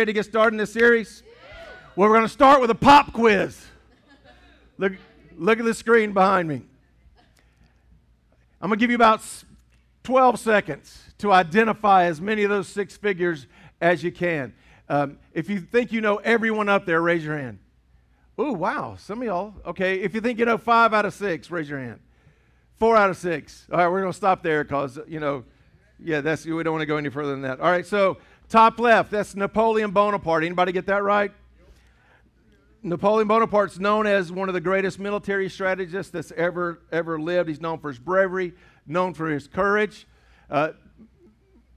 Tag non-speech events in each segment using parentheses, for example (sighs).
Ready to get started in this series? Well, we're going to start with a pop quiz. Look, look at the screen behind me. I'm going to give you about 12 seconds to identify as many of those six figures as you can. Um, if you think you know everyone up there, raise your hand. Oh, wow. Some of y'all. Okay. If you think you know five out of six, raise your hand. Four out of six. All right, we're going to stop there because, you know, yeah, that's we don't want to go any further than that. All right, so top left, that's Napoleon Bonaparte. Anybody get that right? Napoleon Bonaparte's known as one of the greatest military strategists that's ever ever lived. He's known for his bravery, known for his courage. Uh,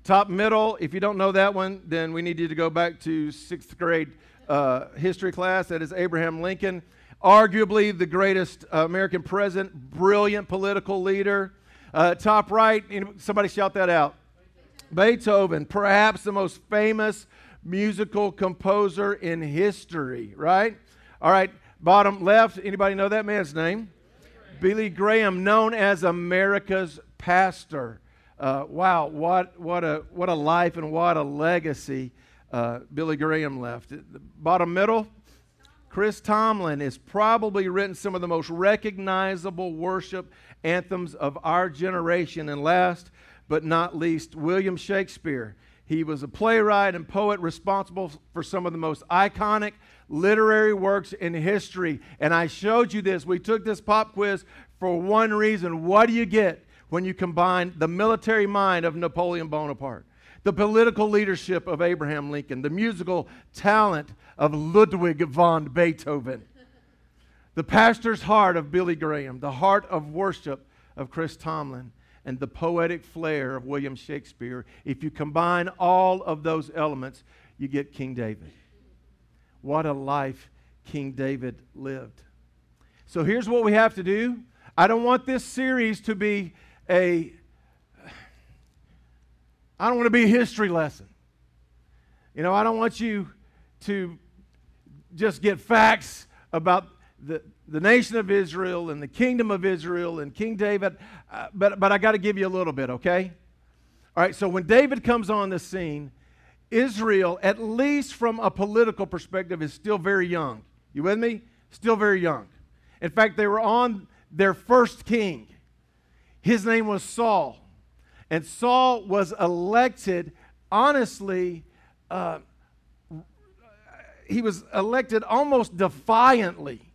top middle, if you don't know that one, then we need you to go back to sixth grade uh, history class. That is Abraham Lincoln arguably the greatest uh, American president, brilliant political leader. Uh, top right, somebody shout that out. Beethoven, perhaps the most famous musical composer in history, right? All right, bottom left, anybody know that man's name? Billy Graham, known as America's pastor. Uh, wow, what, what, a, what a life and what a legacy uh, Billy Graham left. Bottom middle, Chris Tomlin has probably written some of the most recognizable worship anthems of our generation. And last but not least, William Shakespeare. He was a playwright and poet responsible for some of the most iconic literary works in history. And I showed you this. We took this pop quiz for one reason. What do you get when you combine the military mind of Napoleon Bonaparte? the political leadership of Abraham Lincoln, the musical talent of Ludwig von Beethoven, the pastor's heart of Billy Graham, the heart of worship of Chris Tomlin, and the poetic flair of William Shakespeare. If you combine all of those elements, you get King David. What a life King David lived. So here's what we have to do. I don't want this series to be a I don't want to be a history lesson. You know, I don't want you to just get facts about the, the nation of Israel and the kingdom of Israel and King David, uh, but, but I got to give you a little bit, okay? All right, so when David comes on the scene, Israel, at least from a political perspective, is still very young. You with me? Still very young. In fact, they were on their first king. His name was Saul. And Saul was elected, honestly, uh, he was elected almost defiantly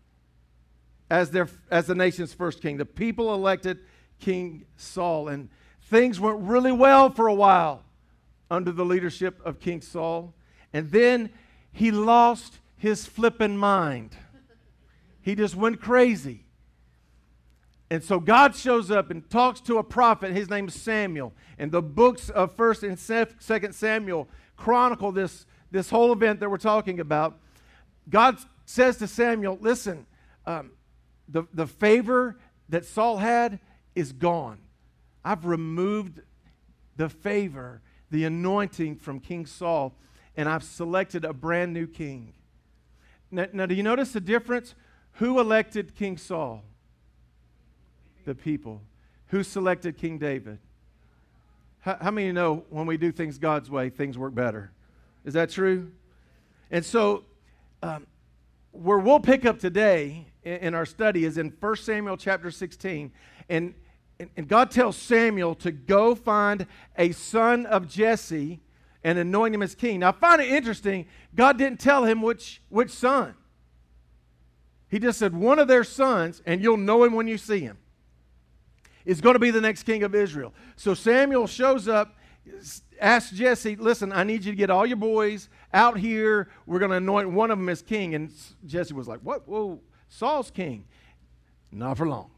as, their, as the nation's first king. The people elected King Saul, and things went really well for a while under the leadership of King Saul. And then he lost his flippin' mind. He just went crazy. And so God shows up and talks to a prophet. His name is Samuel. And the books of 1st and 2nd Samuel chronicle this, this whole event that we're talking about. God says to Samuel, Listen, um, the, the favor that Saul had is gone. I've removed the favor, the anointing from King Saul, and I've selected a brand new king. Now, now do you notice the difference? Who elected King Saul? the people. Who selected King David? How, how many know when we do things God's way, things work better? Is that true? And so, um, where we'll pick up today in, our study is in 1 Samuel chapter 16. And, and, and God tells Samuel to go find a son of Jesse and anoint him as king. Now, I find it interesting, God didn't tell him which, which son. He just said, one of their sons, and you'll know him when you see him is going to be the next king of Israel. So Samuel shows up, asks Jesse, Listen, I need you to get all your boys out here. We're going to anoint one of them as king. And Jesse was like, What? Whoa, Saul's king. Not for long.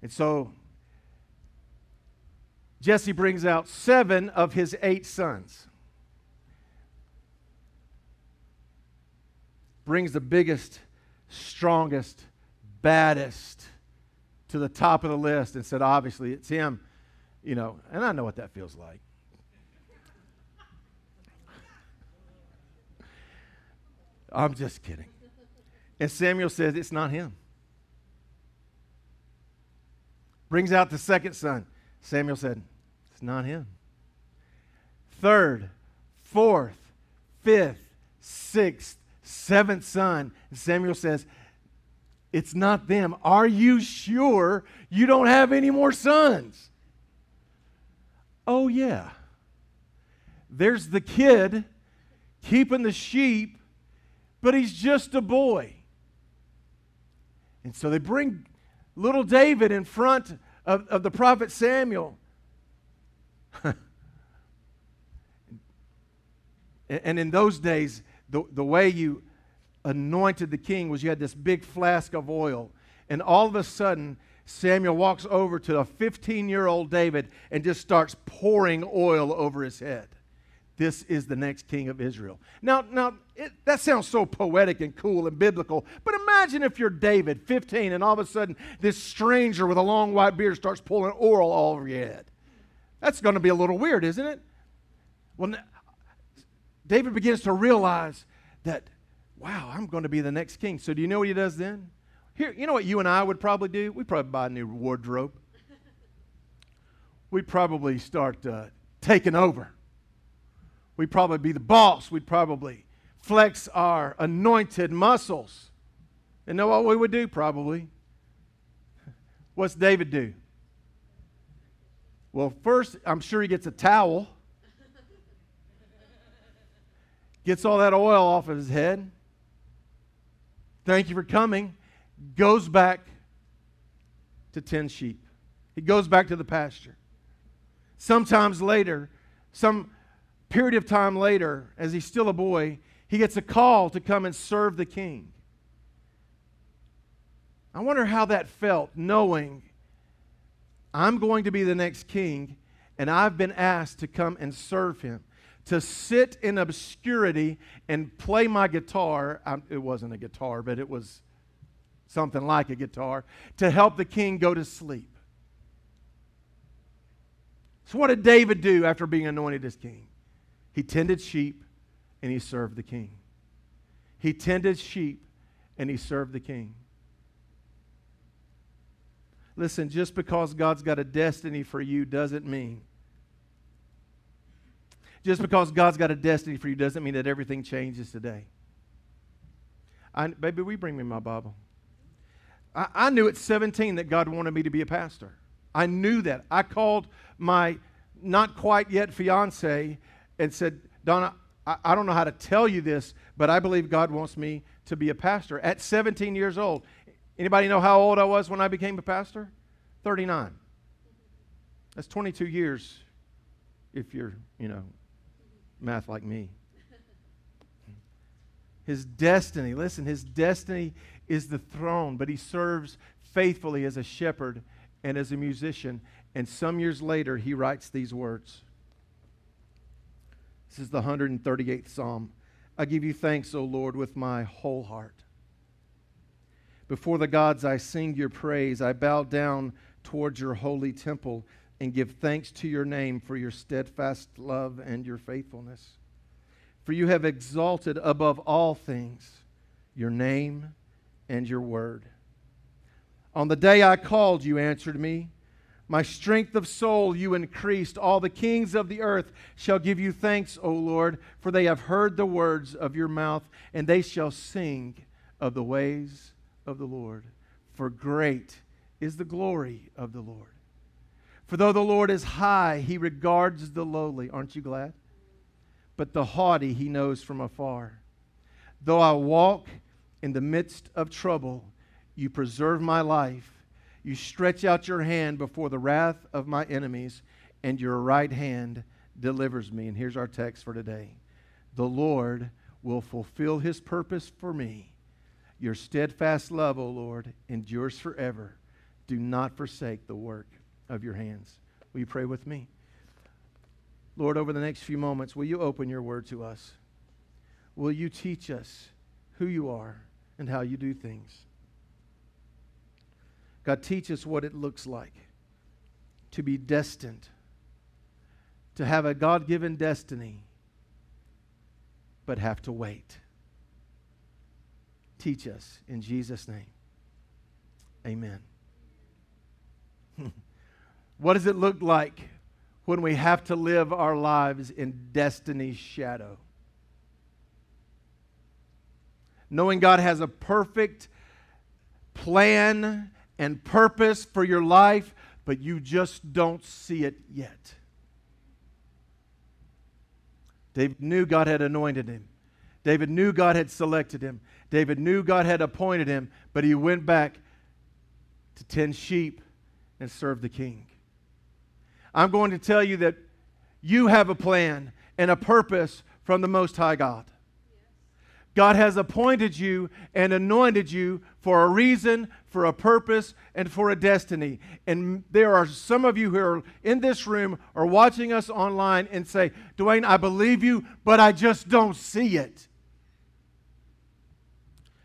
and so Jesse brings out seven of his eight sons. Brings the biggest, strongest, baddest, to the top of the list and said, obviously, it's him, you know, and I know what that feels like. I'm just kidding. And Samuel says, It's not him. Brings out the second son. Samuel said, It's not him. Third, fourth, fifth, sixth, seventh son. Samuel says, It's not them. Are you sure you don't have any more sons? Oh, yeah. There's the kid keeping the sheep, but he's just a boy. And so they bring little David in front of, of the prophet Samuel. (laughs) and in those days, the, the way you anointed the king was you had this big flask of oil. And all of a sudden, Samuel walks over to a 15 year old David and just starts pouring oil over his head. This is the next king of Israel. Now, now it, that sounds so poetic and cool and biblical, but imagine if you're David, 15, and all of a sudden this stranger with a long white beard starts pulling oil all over your head. That's going to be a little weird, isn't it? Well, David begins to realize that, wow, I'm going to be the next king. So, do you know what he does then? Here, you know what you and I would probably do? We'd probably buy a new wardrobe. We'd probably start uh, taking over. We'd probably be the boss. We'd probably flex our anointed muscles. And know what we would do? Probably. What's David do? Well, first, I'm sure he gets a towel, gets all that oil off of his head. Thank you for coming. Goes back to tend sheep. He goes back to the pasture. Sometimes later, some period of time later, as he's still a boy, he gets a call to come and serve the king. I wonder how that felt knowing I'm going to be the next king and I've been asked to come and serve him, to sit in obscurity and play my guitar. I, it wasn't a guitar, but it was something like a guitar, to help the king go to sleep. So, what did David do after being anointed as king? He tended sheep and he served the king. He tended sheep and he served the king. Listen, just because God's got a destiny for you doesn't mean. Just because God's got a destiny for you doesn't mean that everything changes today. I, baby, we bring me my Bible. I, I knew at 17 that God wanted me to be a pastor. I knew that. I called my not quite yet fiance and said, Donna, I, I don't know how to tell you this, but I believe God wants me to be a pastor at 17 years old. Anybody know how old I was when I became a pastor? 39. That's 22 years if you're, you know, math like me. His destiny, listen, his destiny is the throne, but he serves faithfully as a shepherd and as a musician. And some years later, he writes these words. This is the 138th Psalm. I give you thanks, O Lord, with my whole heart. Before the gods, I sing your praise. I bow down towards your holy temple and give thanks to your name for your steadfast love and your faithfulness. For you have exalted above all things your name and your word. On the day I called, you answered me. My strength of soul you increased. All the kings of the earth shall give you thanks, O Lord, for they have heard the words of your mouth, and they shall sing of the ways of the Lord. For great is the glory of the Lord. For though the Lord is high, he regards the lowly. Aren't you glad? But the haughty he knows from afar. Though I walk in the midst of trouble, you preserve my life. You stretch out your hand before the wrath of my enemies, and your right hand delivers me. And here's our text for today The Lord will fulfill his purpose for me. Your steadfast love, O Lord, endures forever. Do not forsake the work of your hands. Will you pray with me? Lord, over the next few moments, will you open your word to us? Will you teach us who you are and how you do things? God, teach us what it looks like to be destined, to have a God given destiny, but have to wait. Teach us in Jesus' name. Amen. (laughs) what does it look like when we have to live our lives in destiny's shadow. Knowing God has a perfect plan and purpose for your life, but you just don't see it yet. David knew God had anointed him. David knew God had selected him. David knew God had appointed him, but he went back to tend sheep and serve the king. I'm going to tell you that you have a plan and a purpose from the Most High God. God has appointed you and anointed you for a reason, for a purpose, and for a destiny. And there are some of you who are in this room or watching us online and say, Dwayne, I believe you, but I just don't see it.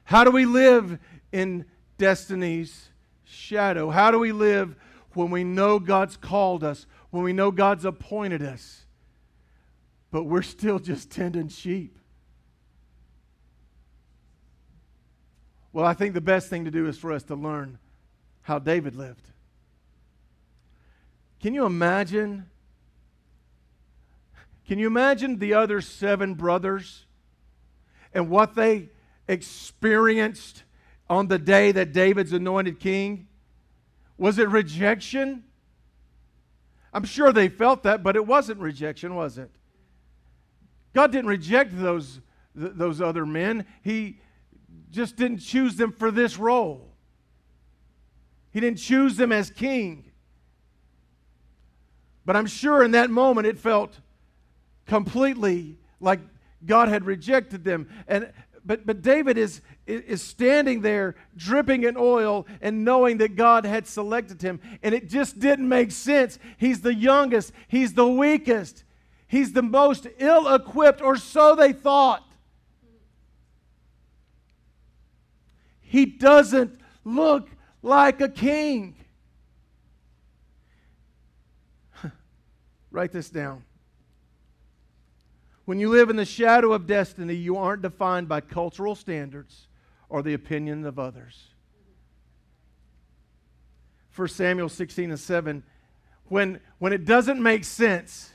How do we live in destiny's shadow? How do we live when we know God's called us, when we know God's appointed us, but we're still just tending sheep? Well, I think the best thing to do is for us to learn how David lived. Can you imagine? Can you imagine the other seven brothers and what they experienced on the day that David's anointed king? Was it rejection? I'm sure they felt that, but it wasn't rejection, was it? God didn't reject those, th- those other men. He just didn't choose them for this role. He didn't choose them as king. But I'm sure in that moment it felt completely like God had rejected them. And but, but David is, is standing there dripping in oil and knowing that God had selected him. And it just didn't make sense. He's the youngest, he's the weakest, he's the most ill equipped, or so they thought. He doesn't look like a king. (laughs) Write this down. When you live in the shadow of destiny, you aren't defined by cultural standards or the opinion of others. 1 Samuel 16 and 7, when, when it doesn't make sense,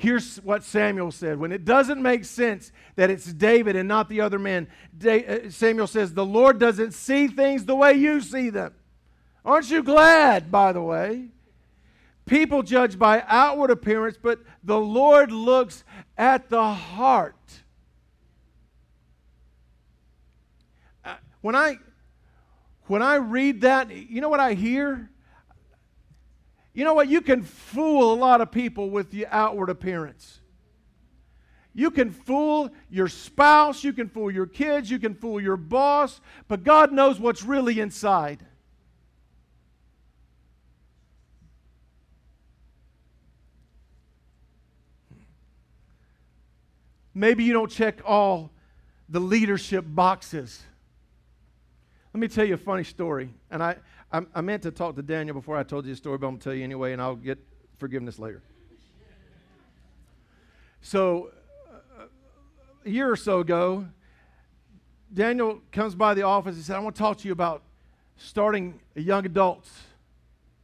here's what Samuel said. When it doesn't make sense that it's David and not the other man, uh, Samuel says, The Lord doesn't see things the way you see them. Aren't you glad, by the way? People judge by outward appearance, but the Lord looks at the heart. Uh, when I when I read that, you know what I hear? You know what? You can fool a lot of people with the outward appearance. You can fool your spouse, you can fool your kids, you can fool your boss, but God knows what's really inside. Maybe you don't check all the leadership boxes. Let me tell you a funny story. And I, I, I meant to talk to Daniel before I told you the story, but I'm going to tell you anyway, and I'll get forgiveness later. So, uh, a year or so ago, Daniel comes by the office. He said, I want to talk to you about starting a young adults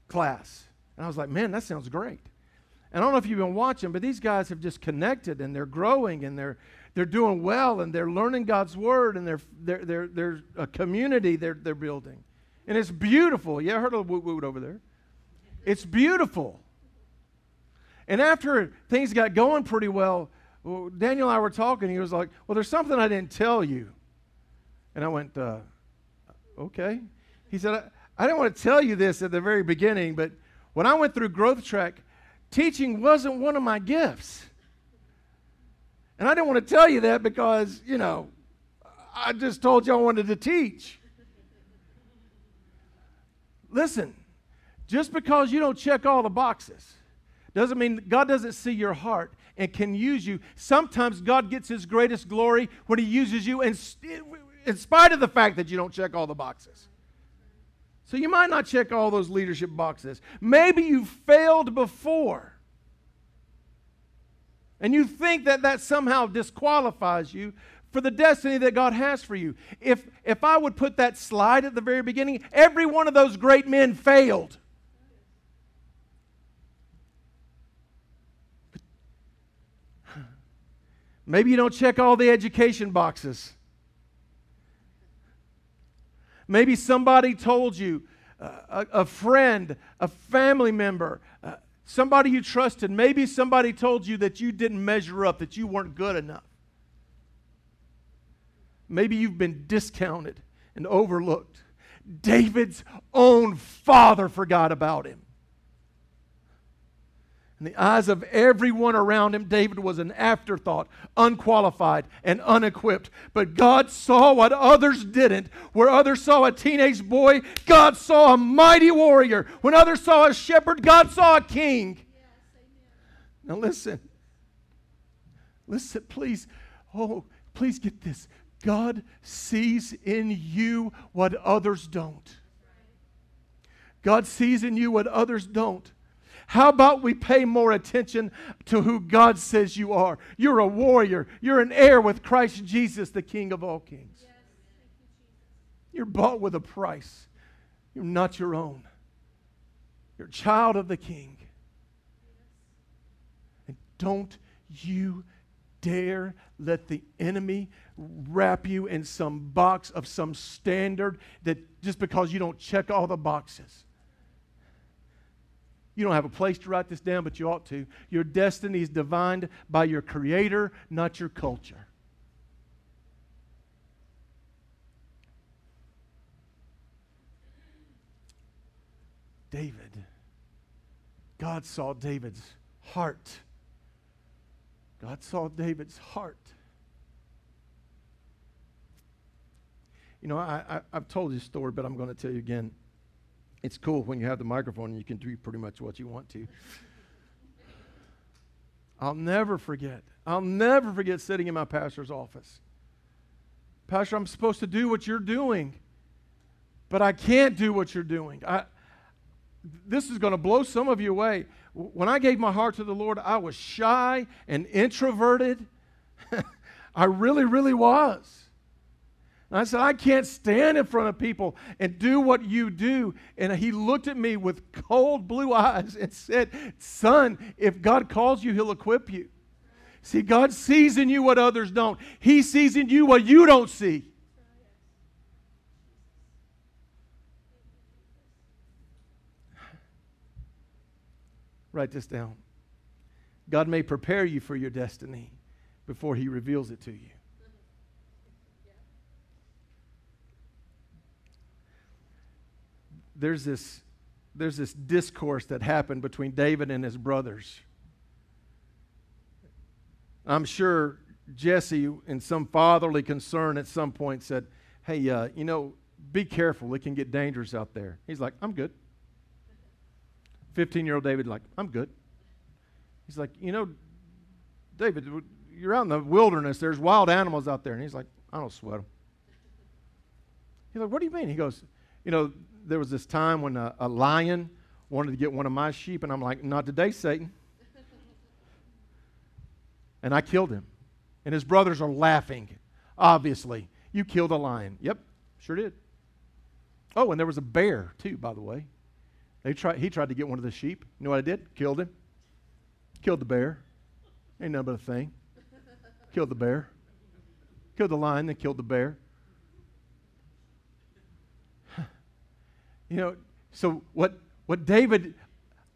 class. And I was like, man, that sounds great. And I don't know if you've been watching, but these guys have just connected and they're growing and they're they're doing well and they're learning God's word and they're they're they're, they're a community they're they're building. And it's beautiful. Yeah, I heard a woot woot over there. It's beautiful. And after things got going pretty well, well, Daniel and I were talking. He was like, Well, there's something I didn't tell you. And I went, uh, Okay. He said, I, I didn't want to tell you this at the very beginning, but when I went through Growth Track, teaching wasn't one of my gifts. And I didn't want to tell you that because, you know, I just told you I wanted to teach. Listen, just because you don't check all the boxes doesn't mean God doesn't see your heart and can use you. Sometimes God gets his greatest glory when he uses you in, in spite of the fact that you don't check all the boxes. So you might not check all those leadership boxes. Maybe you failed before. And you think that that somehow disqualifies you for the destiny that God has for you. If, if I would put that slide at the very beginning, every one of those great men failed. Maybe you don't check all the education boxes. Maybe somebody told you, uh, a, a, friend, a family member, uh, somebody you trusted. Maybe somebody told you that you didn't measure up, that you weren't good enough. Maybe you've been discounted and overlooked. David's own father forgot about him. In the eyes of everyone around him, David was an afterthought, unqualified, and unequipped. But God saw what others didn't. Where others saw a teenage boy, God saw a mighty warrior. When others saw a shepherd, God saw a king. now listen. Listen, please. Oh, please get this. God sees in you what others don't. God sees in you what others don't. How about we pay more attention to who God says you are? You're a warrior. You're an heir with Christ Jesus, the King of all kings. You, You're bought with a price. You're not your own. You're a child of the King. And don't you dare let the enemy wrap you in some box of some standard that just because you don't check all the boxes. You don't have a place to write this down, but you ought to. Your destiny is divined by your Creator, not your culture. David. God saw David's heart. God saw David's heart. You know, I, I, have told this story, but I'm going to tell you again. It's cool when you have the microphone and you can do pretty much what you want to. I'll never forget. I'll never forget sitting in my pastor's office. Pastor, I'm supposed to do what you're doing, but I can't do what you're doing. I, this is going to blow some of you away. When I gave my heart to the Lord, I was shy and introverted. (laughs) I really, really was. And I said, I can't stand in front of people and do what you do. And he looked at me with cold blue (laughs) eyes and said, Son, if God calls you, he'll equip you. See, God sees in you what others don't, He sees in you what you don't see. Write this down. God may prepare you for your destiny before He reveals it to you. there's this, there's this discourse that happened between David and his brothers. I'm sure Jesse, in some fatherly concern at some point, said, Hey, uh, you know, be careful. It can get dangerous out there. He's like, I'm good. 15 year old David, like, I'm good. He's like, You know, David, you're out in the wilderness. There's wild animals out there. And he's like, I don't sweat them. He's like, What do you mean? He goes, You know, there was this time when a, a lion wanted to get one of my sheep, and I'm like, not today, Satan. (laughs) and I killed him. And his brothers are laughing, obviously. You killed a lion. Yep, sure did. Oh, and there was a bear, too, by the way. They tried, he tried to get one of the sheep. You know what I did? Killed him. Killed the bear. Ain't nothing but a thing. Killed the bear. Killed the lion, then killed the bear. (sighs) You know, so what, what David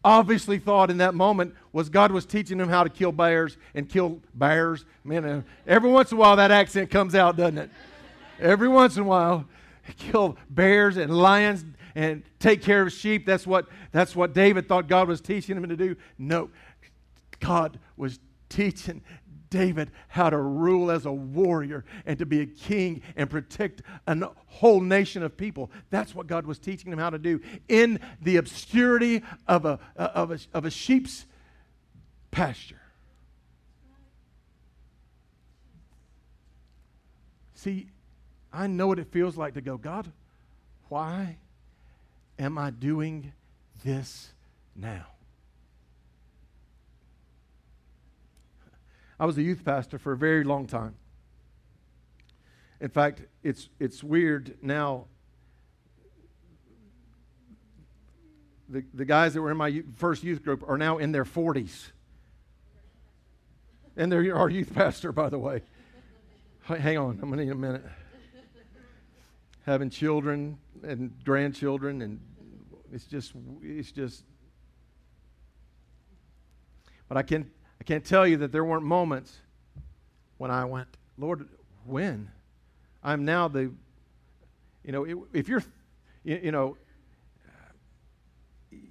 obviously thought in that moment was God was teaching him how to kill bears and kill bears. Man, uh, every once in a while that accent comes out, doesn't it? every once in a while, (laughs) kill bears and lions and take care of sheep. That's what, that's what David thought God was teaching him to do. No, God was teaching David how to rule as a warrior and to be a king and protect a whole nation of people. That's what God was teaching him how to do in the obscurity of a, uh, of a, of a sheep's pasture. See, I know what it feels like to go, God, why am I doing this now? I was a youth pastor for a very long time. In fact, it's, it's weird now. The, the guys that were in my first youth group are now in their 40s. And they're our youth pastor, by the way. Hang on, I'm going to need a minute. Having children and grandchildren, and it's just, it's just. But I can, I can't tell you that there weren't moments when I went, Lord, when? I'm now the, you know, if you're, you know,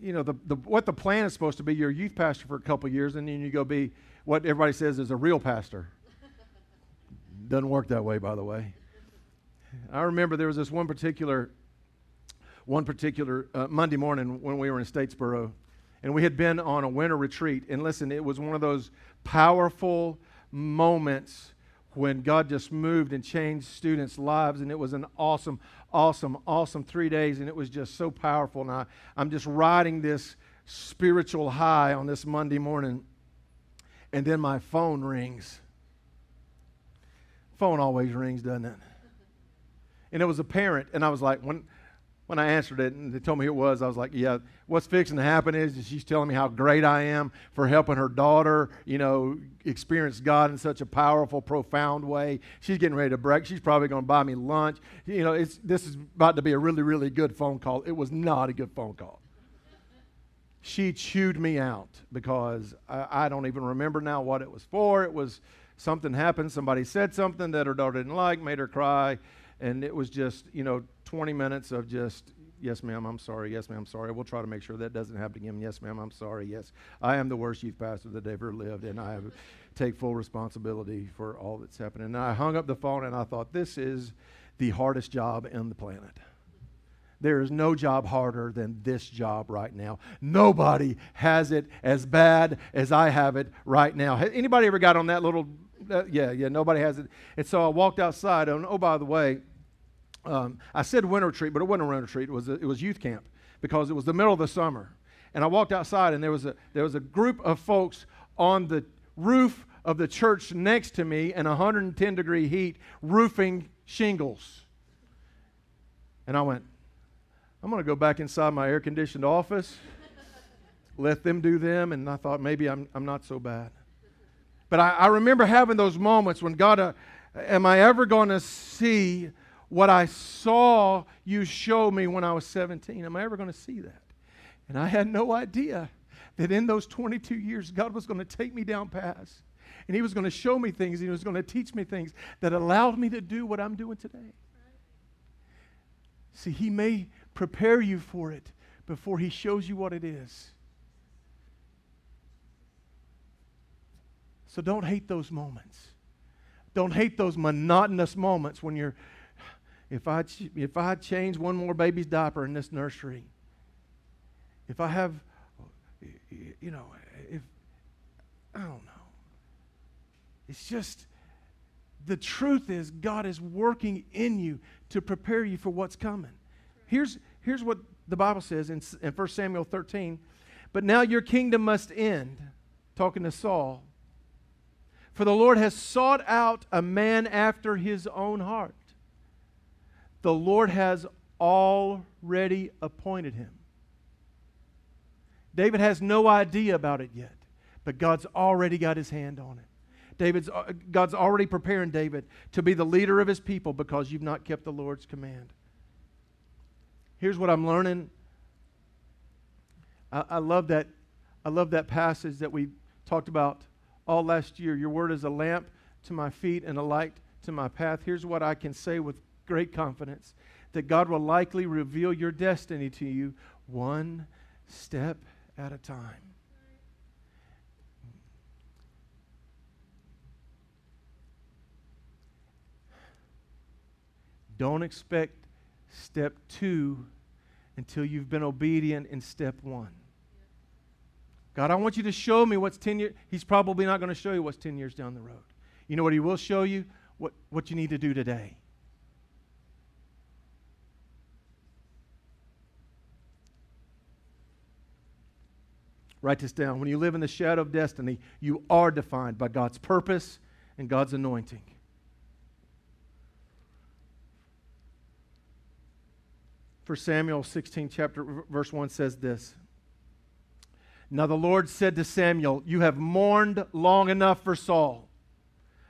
you know, the, the, what the plan is supposed to be, you're a youth pastor for a couple years, and then you go be what everybody says is a real pastor. (laughs) Doesn't work that way, by the way. I remember there was this one particular, one particular uh, Monday morning when we were in Statesboro, and we had been on a winter retreat. And listen, it was one of those powerful moments when God just moved and changed students' lives. And it was an awesome, awesome, awesome three days. And it was just so powerful. And I, I'm just riding this spiritual high on this Monday morning. And then my phone rings. Phone always rings, doesn't it? And it was a parent. And I was like, when when I answered it and they told me it was, I was like, yeah, what's fixing to happen is she's telling me how great I am for helping her daughter, you know, experience God in such a powerful, profound way. She's getting ready to break. She's probably going to buy me lunch. You know, it's, this is about to be a really, really good phone call. It was not a good phone call. She chewed me out because I, I don't even remember now what it was for. It was something happened. Somebody said something that her daughter didn't like, made her cry and it was just you know 20 minutes of just yes ma'am i'm sorry yes ma'am i'm sorry we'll try to make sure that doesn't happen again yes ma'am i'm sorry yes i am the worst youth pastor that ever lived and i take full responsibility for all that's happened and i hung up the phone and i thought this is the hardest job in the planet there is no job harder than this job right now. Nobody has it as bad as I have it right now. Has anybody ever got on that little? Uh, yeah, yeah. Nobody has it. And so I walked outside. And oh, by the way, um, I said winter retreat, but it wasn't a winter retreat. It was, a, it was youth camp because it was the middle of the summer. And I walked outside, and there was, a, there was a group of folks on the roof of the church next to me in 110 degree heat roofing shingles. And I went, I'm going to go back inside my air conditioned office, (laughs) let them do them. And I thought maybe I'm, I'm not so bad. But I, I remember having those moments when God, uh, am I ever going to see what I saw you show me when I was 17. Am I ever going to see that? And I had no idea that in those 22 years, God was going to take me down paths. And He was going to show me things. He was going to teach me things that allowed me to do what I'm doing today. See, He may prepare you for it before He shows you what it is. So don't hate those moments. Don't hate those monotonous moments when you're if I, if I change one more baby's diaper in this nursery, if I have, you know, if, I don't know. It's just, the truth is, God is working in you to prepare you for what's coming. Here's, here's what the Bible says in, in 1 Samuel 13. But now your kingdom must end, talking to Saul. For the Lord has sought out a man after his own heart the Lord has already appointed him. David has no idea about it yet, but God's already got his hand on it. David's, uh, God's already preparing David to be the leader of his people because you've not kept the Lord's command. Here's what I'm learning. I, I love that. I love that passage that we talked about all last year. Your word is a lamp to my feet and a light to my path. Here's what I can say with great confidence that God will likely reveal your destiny to you one step at a time. Don't expect step two until you've been obedient in step one. God, I want you to show me what's 10 years. He's probably not going to show you what's 10 years down the road. You know what He will show you? What, what you need to do today. Write this down. When you live in the shadow of destiny, you are defined by God's purpose and God's anointing. For Samuel 16, chapter verse 1 says this. Now the Lord said to Samuel, You have mourned long enough for Saul.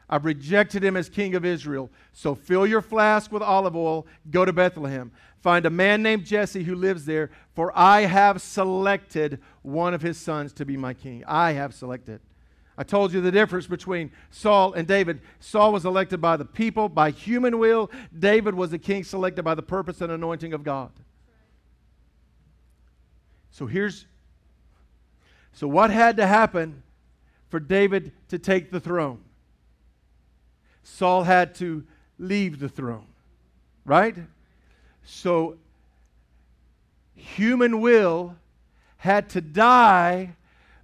I've rejected him as king of Israel. So fill your flask with olive oil, go to Bethlehem. Find a man named Jesse who lives there, for I have selected one of his sons to be my king. I have selected. I told you the difference between Saul and David. Saul was elected by the people, by human will. David was the king selected by the purpose and anointing of God. So here's so what had to happen for David to take the throne? Saul had to leave the throne, right? So human will had to die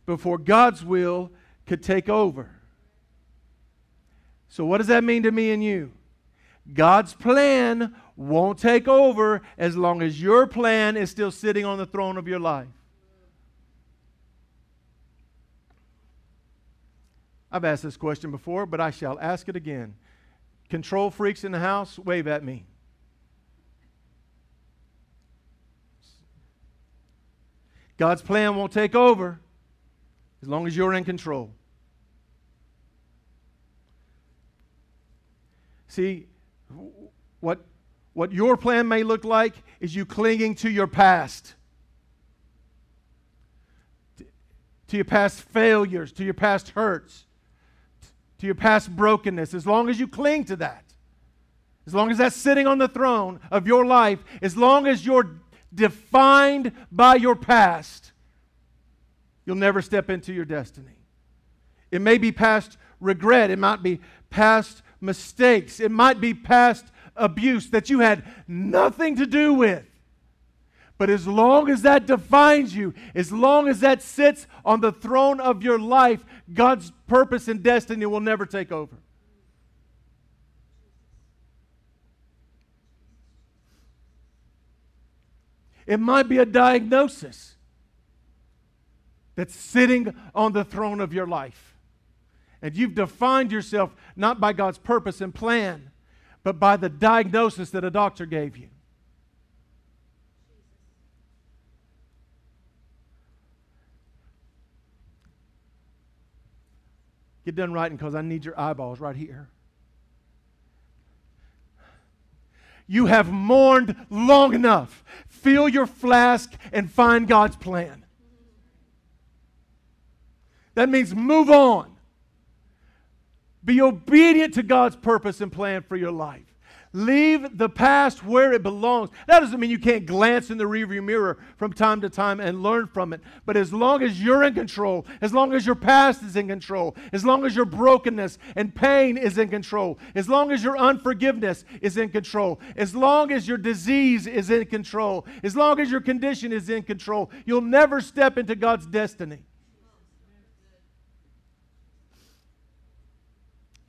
before God's will could take over. So, what does that mean to me and you? God's plan won't take over as long as your plan is still sitting on the throne of your life. I've asked this question before, but I shall ask it again. Control freaks in the house, wave at me. God's plan won't take over as long as you're in control. See, what, what your plan may look like is you clinging to your past, to your past failures, to your past hurts to your past brokenness, as long as you cling to that, as long as that's sitting on the throne of your life, as long as you're defined by your past, you'll never step into your destiny. It may be past regret, it might be past mistakes, it might be past abuse that you had nothing to do with. But as long as that defines you, as long as that sits on the throne of your life, God's purpose and destiny will never take over. It might be a diagnosis that's sitting on the throne of your life. And you've defined yourself not by God's purpose and plan, but by the diagnosis that a doctor gave you. Get done writing because I need your eyeballs right here. You have mourned long enough. Fill your flask and find God's plan. That means move on. Be obedient to God's purpose and plan for your life. Leave the past where it belongs. That doesn't mean you can't glance in the rearview mirror from time to time and learn from it. But as long as you're in control, as long as your past is in control, as long as your brokenness and pain is in control, as long as your unforgiveness is in control, as long as your disease is in control, as long as your condition is in control, you'll never step into God's destiny.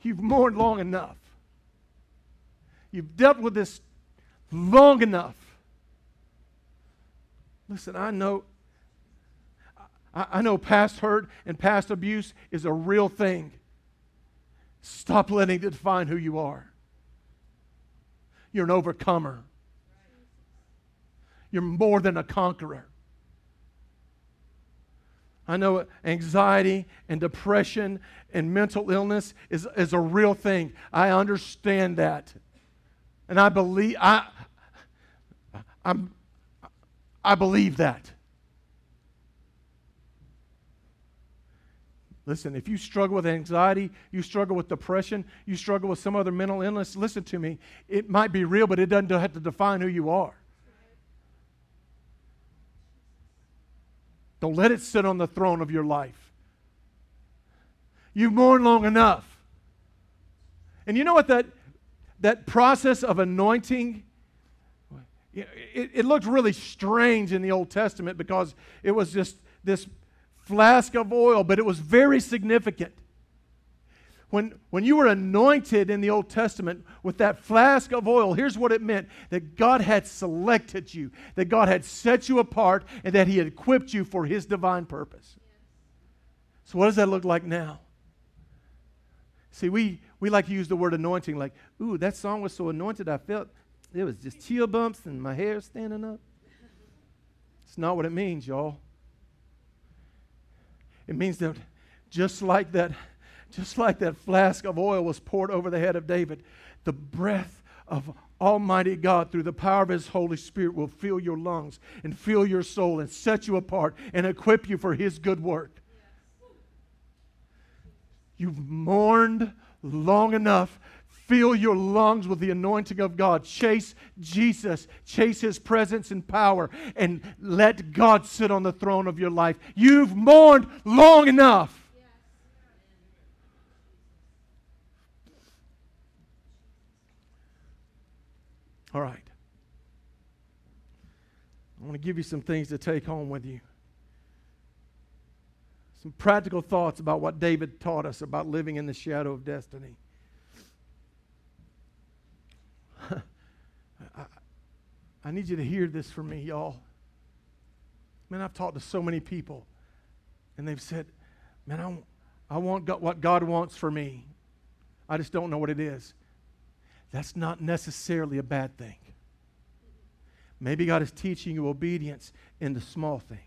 You've mourned long enough. You've dealt with this long enough. Listen, I know I, know past hurt and past abuse is a real thing. Stop letting it define who you are. You're an overcomer. You're more than a conqueror. I know anxiety and depression and mental illness is, is a real thing. I understand that. And I believe I I'm I believe that. Listen, if you struggle with anxiety, you struggle with depression, you struggle with some other mental illness, listen to me. It might be real, but it doesn't have to define who you are. Don't let it sit on the throne of your life. You've mourned long enough. And you know what that that process of anointing, it, it, looked really strange in the Old Testament because it was just this flask of oil, but it was very significant. When, when you were anointed in the Old Testament with that flask of oil, here's what it meant that God had selected you, that God had set you apart, and that He had equipped you for His divine purpose. So, what does that look like now? See, we, we like to use the word anointing like, ooh, that song was so anointed, I felt it was just chill bumps and my hair standing up. It's not what it means, y'all. It means that just like that, just like that flask of oil was poured over the head of David, the breath of Almighty God, through the power of His Holy Spirit, will fill your lungs and fill your soul and set you apart and equip you for His good work. You've mourned long enough. Fill your lungs with the anointing of God. Chase Jesus. Chase His presence and power. And let God sit on the throne of your life. You've mourned long enough. All right. I want to give you some things to take home with you. Some practical thoughts about what David taught us about living in the shadow of destiny. (laughs) I, I need you to hear this from me, y'all. Man, I've talked to so many people, and they've said, Man, I, I want God, what God wants for me. I just don't know what it is. That's not necessarily a bad thing. Maybe God is teaching you obedience in the small things.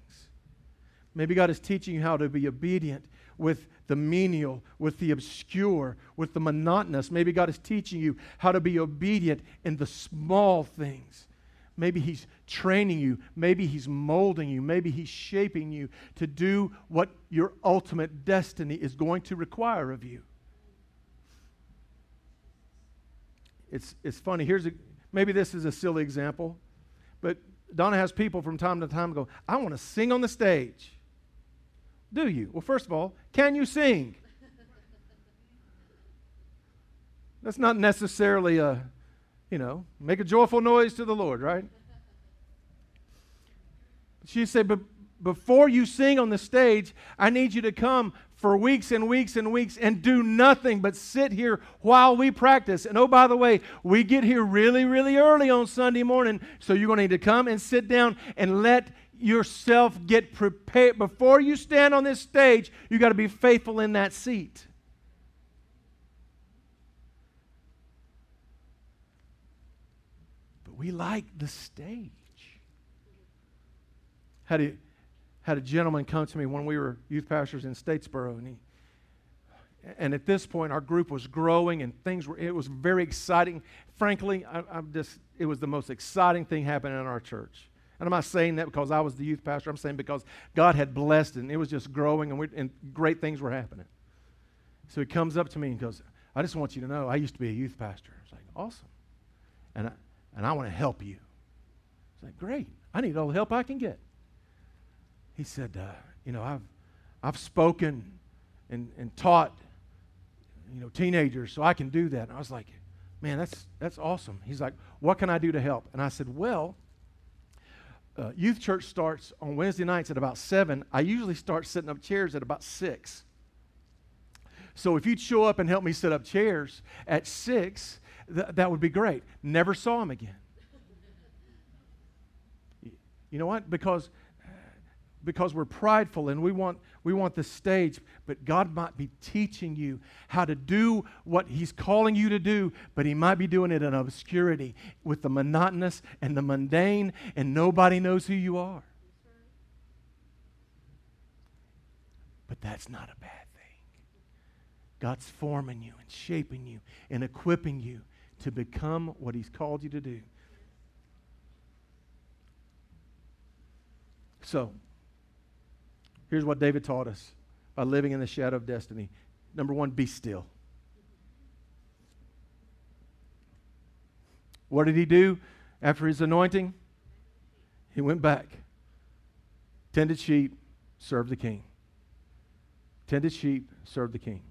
Maybe God is teaching you how to be obedient with the menial, with the obscure, with the monotonous. Maybe God is teaching you how to be obedient in the small things. Maybe He's training you. Maybe He's molding you. Maybe He's shaping you to do what your ultimate destiny is going to require of you. It's, it's funny. Here's a, maybe this is a silly example, but Donna has people from time to time go, I want to sing on the stage. Do you? Well, first of all, can you sing? That's not necessarily a, you know, make a joyful noise to the Lord, right? She said, but before you sing on the stage, I need you to come for weeks and weeks and weeks and do nothing but sit here while we practice. And oh, by the way, we get here really, really early on Sunday morning, so you're going to need to come and sit down and let yourself get prepared. Before you stand on this stage, you got to be faithful in that seat. But we like the stage. Had a, had a gentleman come to me when we were youth pastors in Statesboro, and he and at this point our group was growing and things were it was very exciting frankly I, am just it was the most exciting thing happening in our church and I'm not saying that because I was the youth pastor. I'm saying because God had blessed it and it was just growing and, we, and great things were happening. So he comes up to me and goes, I just want you to know I used to be a youth pastor. I was like, awesome. And I, and I want to help you. I was like, great. I need all the help I can get. He said, uh, you know, I've, I've spoken and, and taught, you know, teenagers, so I can do that. And I was like, man, that's, that's awesome. He's like, what can I do to help? And I said, well, uh, youth church starts on Wednesday nights at about 7. I usually start setting up chairs at about 6. So if you'd show up and help me set up chairs at 6, th- that would be great. Never saw him again. You know what? Because because we're prideful and we want, we want the stage, but God might be teaching you how to do what He's calling you to do, but He might be doing it in obscurity with the monotonous and the mundane, and nobody knows who you are. But that's not a bad thing. God's forming you and shaping you and equipping you to become what He's called you to do. So, Here's what David taught us by living in the shadow of destiny. Number one, be still. What did he do after his anointing? He went back, tended sheep, served the king. Tended sheep, served the king.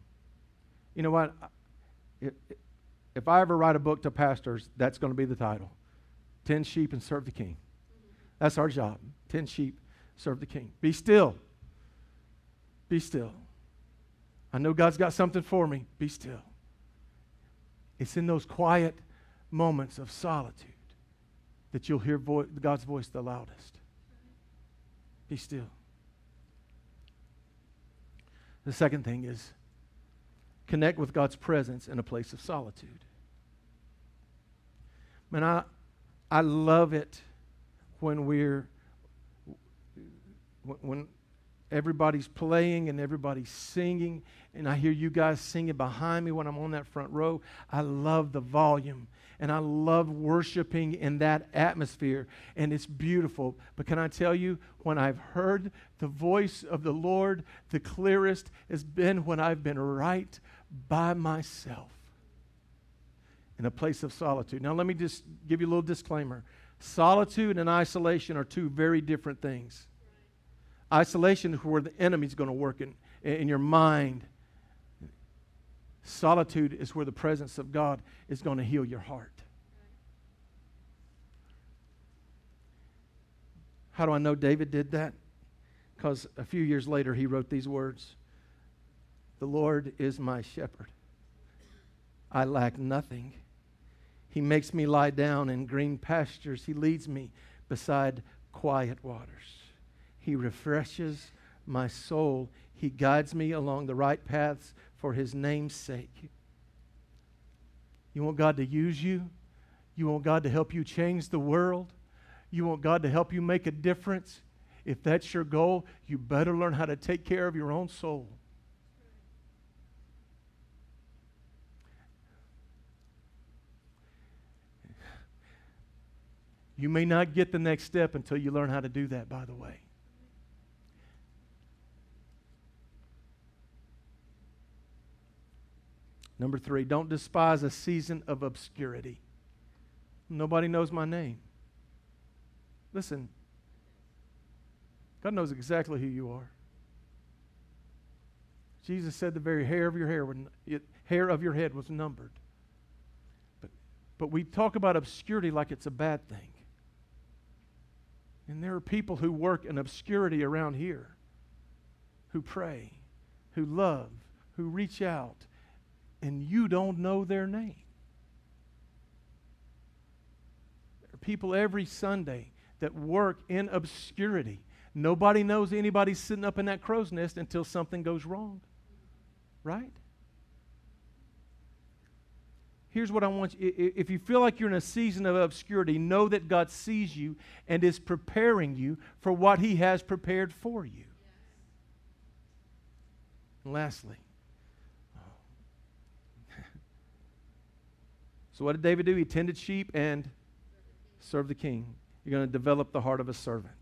You know what? If I ever write a book to pastors, that's going to be the title Tend sheep and serve the king. That's our job. Tend sheep, serve the king. Be still. Be still. I know God's got something for me. Be still. It's in those quiet moments of solitude that you'll hear vo- God's voice the loudest. Be still. The second thing is connect with God's presence in a place of solitude. Man, I, I love it when we're when everybody's playing and everybody's singing, and I hear you guys singing behind me when I'm on that front row. I love the volume and I love worshiping in that atmosphere, and it's beautiful. But can I tell you, when I've heard the voice of the Lord, the clearest has been when I've been right by myself in a place of solitude. Now, let me just give you a little disclaimer solitude and isolation are two very different things. Isolation is where the enemy's going to work in, in your mind Solitude is where the presence of God is going to heal your heart. How do I know David did that? Because a few years later he wrote these words The Lord is my shepherd. I lack nothing. He makes me lie down in green pastures. He leads me beside quiet waters. He refreshes my soul. He guides me along the right paths for his name's sake. You want God to use you? You want God to help you change the world? You want God to help you make a difference? If that's your goal, you better learn how to take care of your own soul. You may not get the next step until you learn how to do that, by the way. Number three, don't despise a season of obscurity. Nobody knows my name. Listen, God knows exactly who you are. Jesus said the very hair of your hair, hair of your head was numbered. But, but we talk about obscurity like it's a bad thing. And there are people who work in obscurity around here, who pray, who love, who reach out, and you don't know their name. There are people every Sunday that work in obscurity. Nobody knows anybody's sitting up in that crow's nest until something goes wrong. Right? Here's what I want you if you feel like you're in a season of obscurity, know that God sees you and is preparing you for what He has prepared for you. And lastly, So, what did David do? He tended sheep and served the king. You're going to develop the heart of a servant.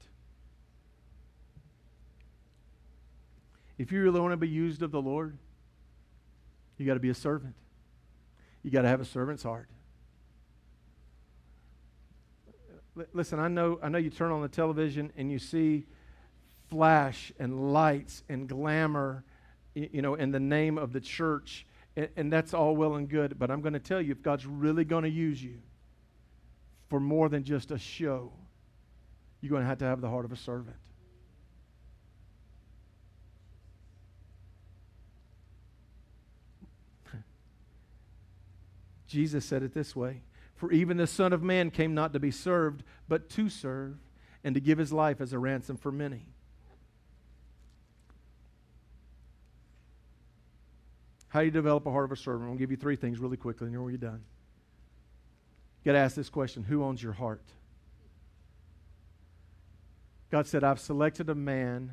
If you really want to be used of the Lord, you got to be a servant. You got to have a servant's heart. Listen, I know, I know you turn on the television and you see flash and lights and glamour, you know, in the name of the church and, and that's all well and good, but I'm going to tell you if God's really going to use you for more than just a show, you're going to have to have the heart of a servant. (laughs) Jesus said it this way For even the Son of Man came not to be served, but to serve, and to give his life as a ransom for many. How do you develop a heart of a servant? I'm going to give you three things really quickly, and you're done. You got to ask this question Who owns your heart? God said, I've selected a man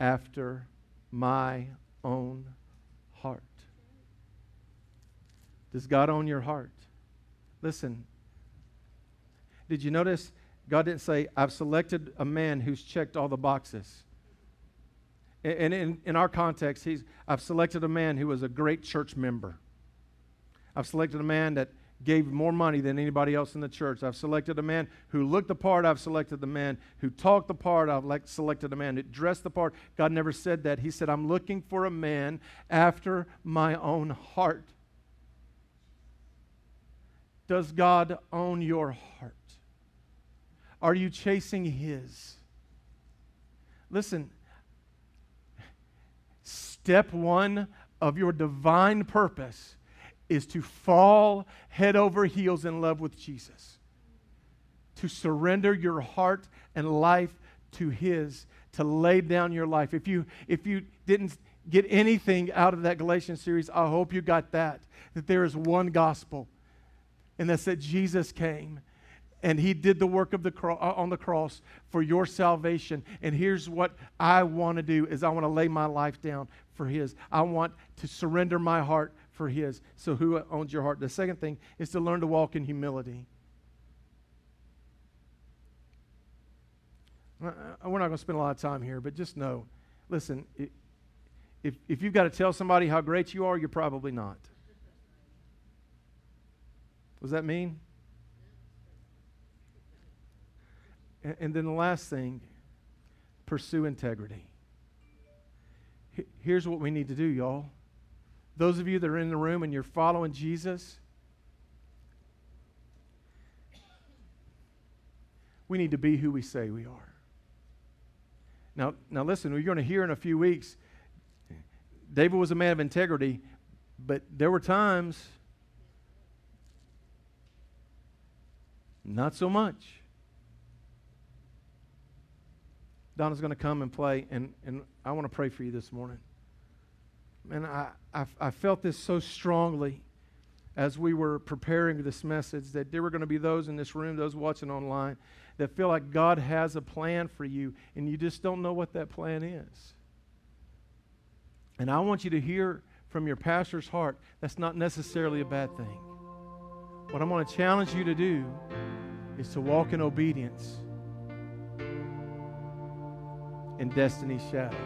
after my own heart. Does God own your heart? Listen, did you notice God didn't say, I've selected a man who's checked all the boxes? And in, in our context, he's, I've selected a man who was a great church member. I've selected a man that gave more money than anybody else in the church. I've selected a man who looked the part. I've selected the man who talked the part. I've selected a man who dressed the part. God never said that. He said, I'm looking for a man after my own heart. Does God own your heart? Are you chasing His? Listen, Step one of your divine purpose is to fall head over heels in love with Jesus, to surrender your heart and life to His, to lay down your life. If you, if you didn't get anything out of that Galatians series, I hope you got that. That there is one gospel, and that's that Jesus came and he did the work of the cro- uh, on the cross for your salvation and here's what i want to do is i want to lay my life down for his. I want to surrender my heart for his. So who owns your heart? The second thing is to learn to walk in humility. We're not going to spend a lot of time here but just know listen if, if you've got to tell somebody how great you are you're probably not. What does that mean? And, and then the last thing pursue integrity. Here's what we need to do, y'all. Those of you that are in the room and you're following Jesus, we need to be who we say we are. Now, now listen, we're going to hear in a few weeks, David was a man of integrity, but there were times not so much. Donna's going to come and play, and, and I want to pray for you this morning. And I, I, I felt this so strongly as we were preparing this message that there were going to be those in this room, those watching online, that feel like God has a plan for you, and you just don't know what that plan is. And I want you to hear from your pastor's heart that's not necessarily a bad thing. What I'm going to challenge you to do is to walk in obedience in destiny's shadow.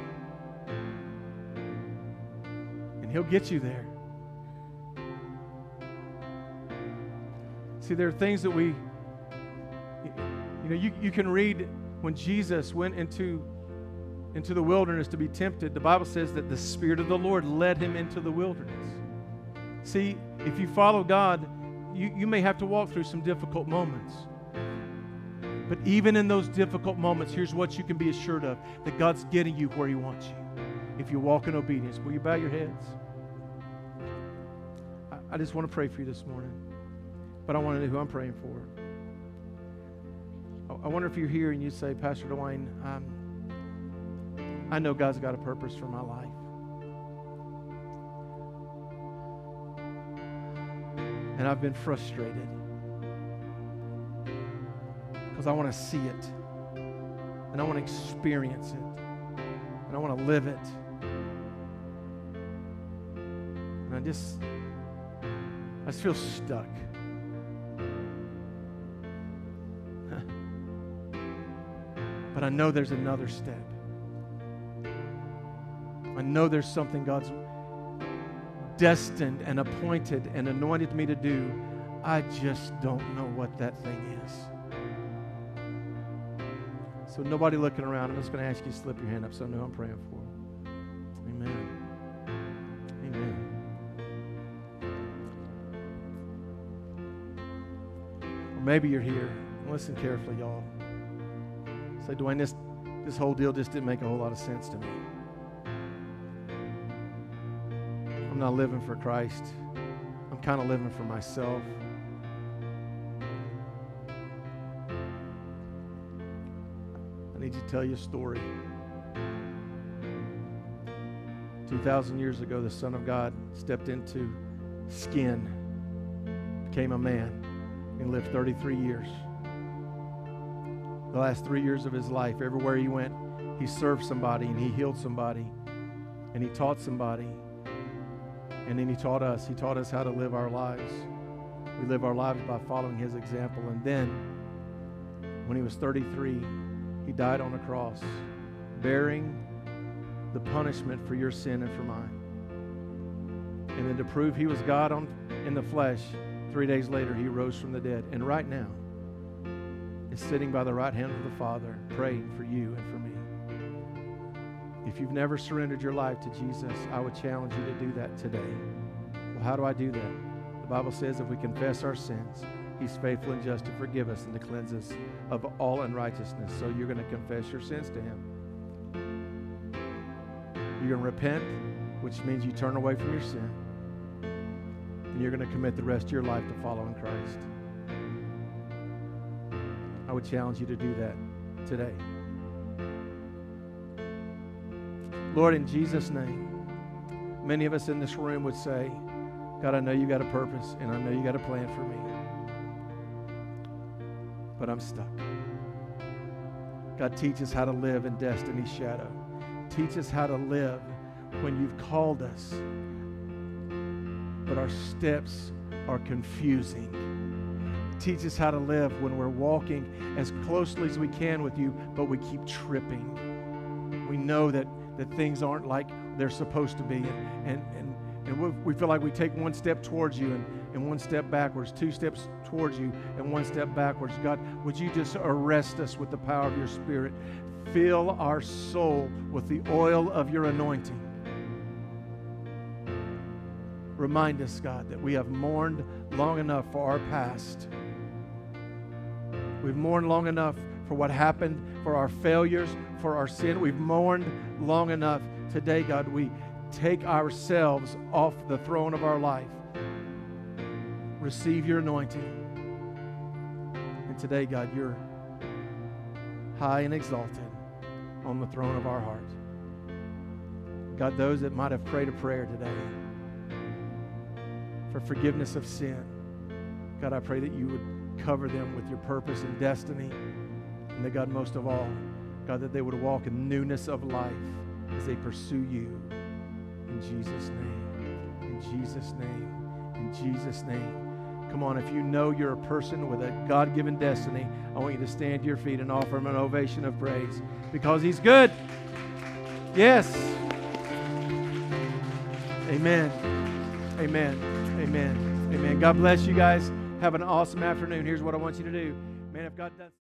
And He'll get you there. See, there are things that we, you know, you, you can read when Jesus went into, into the wilderness to be tempted. The Bible says that the Spirit of the Lord led him into the wilderness. See, if you follow God, you, you may have to walk through some difficult moments. But even in those difficult moments, here's what you can be assured of that God's getting you where He wants you if you walk in obedience. Will you bow your heads? I, just want to pray for you this morning, but I want to know who I'm praying for. I, wonder if you're here and you say, Pastor Dwayne, um, I know God's got a purpose for my life. And I've been frustrated because I want to see it and I want to experience it and I want to live it. And I just, I just feel stuck. (laughs) but I know there's another step. I know there's something God's destined and appointed and anointed me to do. I just don't know what that thing is. So nobody looking around. I'm just going to ask you to slip your hand up so I know I'm praying for. Amen. Amen. Or maybe you're here. Listen carefully, y'all. Say, Dwayne, this, this whole deal just didn't make a whole lot of sense to me. I'm not living for Christ. I'm kind of living for myself. To tell you a story. 2,000 years ago, the Son of God stepped into skin, became a man, and lived 33 years. The last three years of his life, everywhere he went, he served somebody and he healed somebody and he taught somebody. And then he taught us. He taught us how to live our lives. We live our lives by following his example. And then, when he was 33, he died on a cross, bearing the punishment for your sin and for mine. And then to prove he was God on, in the flesh, three days later, he rose from the dead. And right now, is sitting by the right hand of the Father, praying for you and for me. If you've never surrendered your life to Jesus, I would challenge you to do that today. Well, how do I do that? The Bible says if we confess our sins, He's faithful and just to forgive us and to cleanse us of all unrighteousness. So you're going to confess your sins to Him. You're going to repent, which means you turn away from your sin. And you're going to commit the rest of your life to following Christ. I would challenge you to do that today. Lord, in Jesus' name, many of us in this room would say, God, I know you got a purpose and I know you got a plan for me. But I'm stuck. God, teach us how to live in destiny's shadow. Teach us how to live when you've called us, but our steps are confusing. Teach us how to live when we're walking as closely as we can with you, but we keep tripping. We know that, that things aren't like they're supposed to be, and, and, and, and we, feel like we take one step towards you and, and one step backwards, two steps towards you and one step backwards. God, would you just arrest us with the power of your Spirit? Fill our soul with the oil of your anointing. Remind us, God, that we have mourned long enough for our past. We've mourned long enough for what happened, for our failures, for our sin. We've mourned long enough. Today, God, we take ourselves off the throne of our life. Receive your anointing. And today, God, you're high and exalted on the throne of our heart. God, those that might have prayed a prayer today for forgiveness of sin, God, I pray that you would cover them with your purpose and destiny. And that, God, most of all, God, that they would walk in newness of life as they pursue you. In Jesus' name. In Jesus' name. In Jesus' name. Come on, if you know you're a person with a God given destiny, I want you to stand to your feet and offer him an ovation of praise because he's good. Yes. Amen. Amen. Amen. Amen. God bless you guys. Have an awesome afternoon. Here's what I want you to do. Man, if God does.